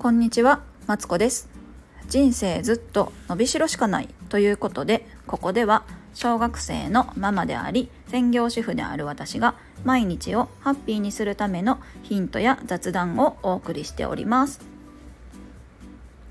こんにちは、マツコです。人生ずっと伸びしろしかないということで、ここでは小学生のママであり、専業主婦である私が毎日をハッピーにするためのヒントや雑談をお送りしております。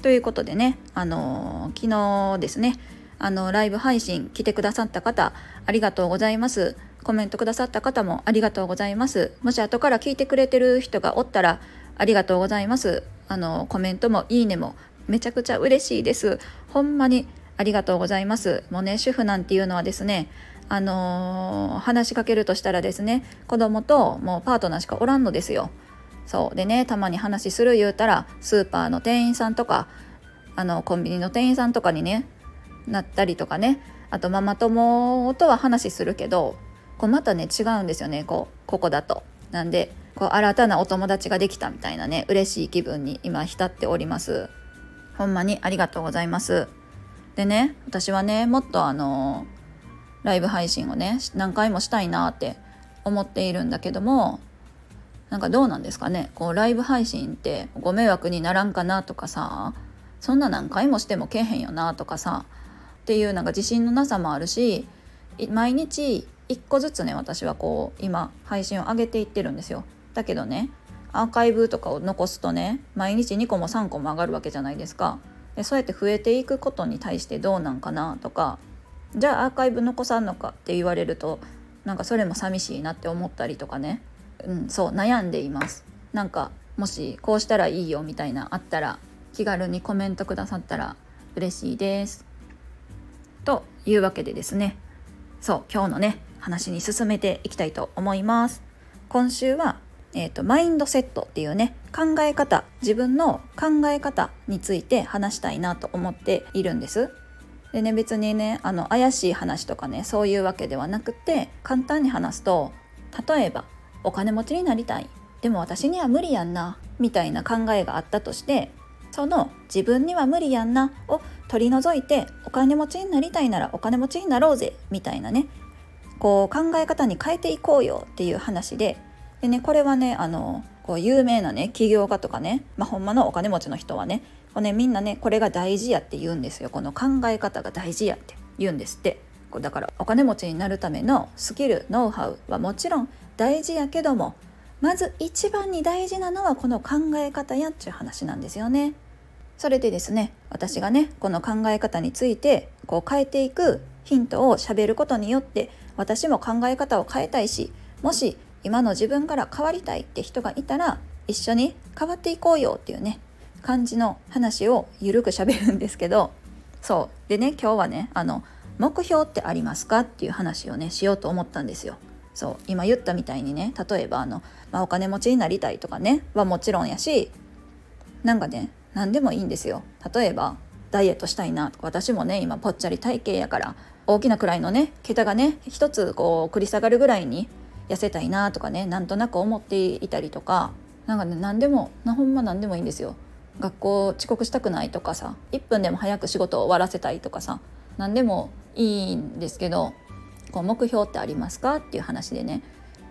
ということでね、あのー昨日ですね、あのライブ配信来てくださった方ありがとうございます。コメントくださった方もありがとうございます。もし後から聞いてくれてる人がおったらありがとうございます。あのコメントもいいねもめちゃくちゃ嬉しいです。ほんまにありがとうございます。もうね主婦なんていうのはですね、あのー話しかけるとしたらですね、子供ともうパートナーしかおらんのですよ。そうでねたまに話する言うたらスーパーの店員さんとかあのコンビニの店員さんとかにねなったりとかねあとママ友とは話するけどこうまたね違うんですよねこうここだと。なんでこう新たなお友達ができたみたいなね嬉しい気分に今浸っております。ほんまにありがとうございます。でね私はねもっとあのライブ配信をね何回もしたいなって思っているんだけどもなんかどうなんですかねこうライブ配信ってご迷惑にならんかなとかさそんな何回もしてもけえへんよなとかさっていうなんか自信のなさもあるし毎日1個ずつね私はこう今配信を上げていってるんですよだけどねアーカイブとかを残すとね毎日2個も3個も上がるわけじゃないですか。でそうやって増えていくことに対してどうなんかなとかじゃあアーカイブ残さんのかって言われるとなんかそれも寂しいなって思ったりとかね。うん、そう悩んでいます。なんかもしこうしたらいいよみたいなあったら気軽にコメントくださったら嬉しいです。というわけでですね。そう今日のね話に進めていきたいと思います。今週はえーとマインドセットっていうね考え方自分の考え方について話したいなと思っているんです。でね別にねあの怪しい話とかねそういうわけではなくて簡単に話すと例えばお金持ちになりたい。でも私には無理やんなみたいな考えがあったとしてその自分には無理やんなを取り除いてお金持ちになりたいならお金持ちになろうぜみたいなねこう考え方に変えていこうよっていう話ででねこれはねあのこう有名なね起業家とかね、まあ、ほんまのお金持ちの人はねこうねみんなねこれが大事やって言うんですよこの考え方が大事やって言うんですってこうだからお金持ちになるためのスキルノウハウはもちろん大事やけどもまず一番に大事なのはこの考え方やっちゅう話なんですよね。それでですね私がねこの考え方についてこう変えていくヒントをしゃべることによって私も考え方を変えたいしもし今の自分から変わりたいって人がいたら一緒に変わっていこうよっていうね感じの話をゆるくしゃべるんですけどそう。でね今日はねあの目標ってありますかっていう話をねしようと思ったんですよ。そう。今言ったみたいにね例えばあの、まあ、お金持ちになりたいとかねはもちろんやしなんかね何でもいいんですよ。例えばダイエットしたいな私もね今ぽっちゃり体型やから大きなくらいのね桁がね一つこう繰り下がるぐらいに痩せたいなとかねなんとなく思っていたりとかなんかね何でもなほんま何でもいいんですよ。学校遅刻したくないとかさ1分でも早く仕事を終わらせたいとかさ何でもいいんですけどこう目標ってありますかっていう話でね。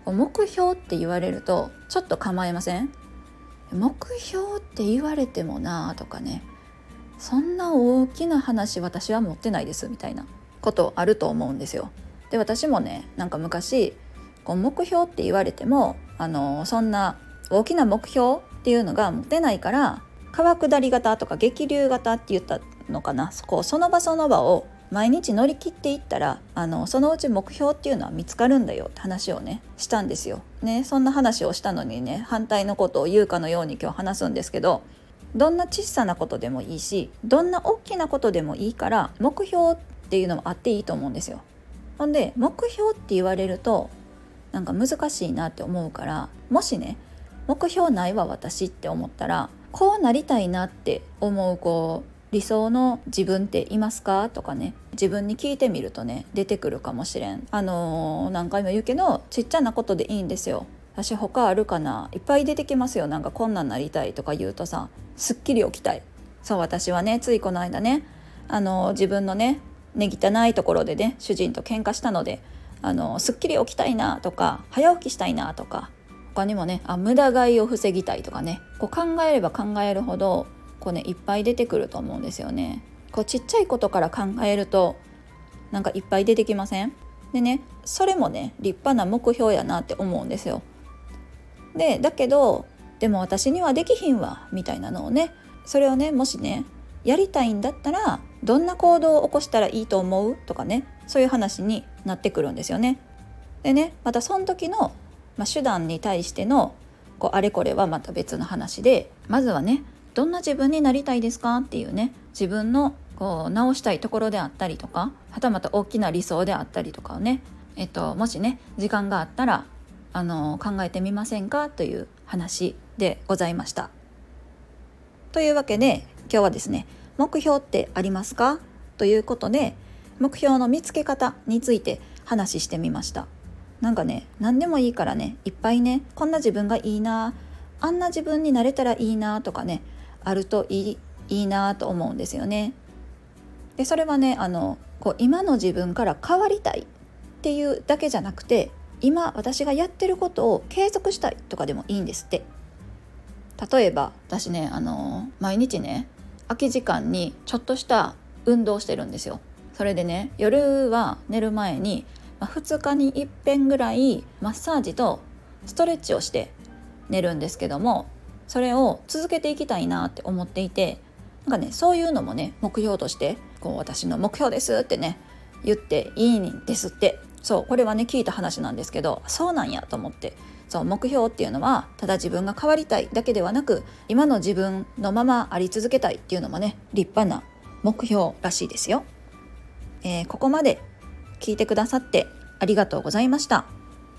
こう目標って言われるとちょっと構えません？目標って言われてもなとかねそんな大きな話私は持ってないですみたいなことあると思うんですよ。で私もねなんか昔こう目標って言われてもあのそんな大きな目標っていうのが持てないから川下り型とか激流型って言ったのかなそこその場その場を毎日乗り切っていったらあのそのうち目標っていうのは見つかるんだよって話をねしたんですよ。ねそんな話をしたのにね反対のことを言うかのように今日話すんですけどどんな小さなことでもいいしどんな大きなことでもいいから目標っていうのもあっていいと思うんですよ。ほんで目標って言われるとなんか難しいなって思うからもしね目標ないわ私って思ったらこうなりたいなって思うこう理想の自分っていますか？とかね自分に聞いてみるとね出てくるかもしれん。あのー何回も言うけどちっちゃなことでいいんですよ。私他あるかな？いっぱい出てきますよ。なんかこんなんなりたいとか言うとさすっきり起きたい。そう私はねついこの間ねあの自分のねね汚いところでね主人と喧嘩したのであのすっきり起きたいなとか早起きしたいなとか他にもねあ無駄買いを防ぎたいとかねこう考えれば考えるほどこうねいっぱい出てくると思うんですよね。こうちっちゃいことから考えるとなんかいっぱい出てきません？でねそれもね立派な目標やなって思うんですよ。でだけどでも私にはできひんわみたいなのをねそれをねもしねやりたいんだったらどんな行動を起こしたらいいと思う？とかねそういう話になってくるんですよね。でねまたその時の、まあ、手段に対してのこうあれこれはまた別の話でまずはねどんな自分になりたいですかっていうね自分のこう直したいところであったりとかはたまた大きな理想であったりとかをね、えっと、もしね時間があったらあの考えてみませんかという話でございました。というわけで今日はですね目標ってありますか？ということで目標の見つけ方について話してみました。なんかね何でもいいからねいっぱいねこんな自分がいいなあんな自分になれたらいいなとかねあるといいいいなと思うんですよね。でそれはねあのこう今の自分から変わりたいっていうだけじゃなくて今私がやってることを継続したいとかでもいいんですって。例えば私ねあの毎日ね空き時間にちょっとした運動してるんですよ。それでね夜は寝る前に、ま、2日にいっぺんぐらいマッサージとストレッチをして寝るんですけどもそれを続けていきたいなって思っていてなんかねそういうのもね目標としてこう私の目標ですってね言っていいんですって。そうこれはね聞いた話なんですけどそうなんやと思って。そう目標っていうのはただ自分が変わりたいだけではなく今の自分のままあり続けたいっていうのもね立派な目標らしいですよ、えー、ここまで聞いてくださってありがとうございました。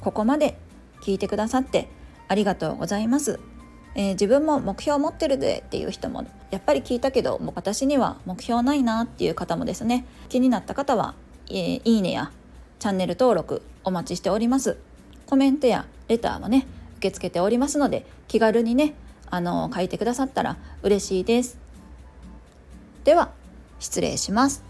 ここまで聞いてくださってありがとうございます、えー、自分も目標を持ってるでっていう人もやっぱり聞いたけどもう私には目標ないなっていう方もですね。気になった方は、えー、いいねやチャンネル登録お待ちしております。コメントやレターもね受け付けておりますので気軽にねあの書いてくださったら嬉しいです。では失礼します。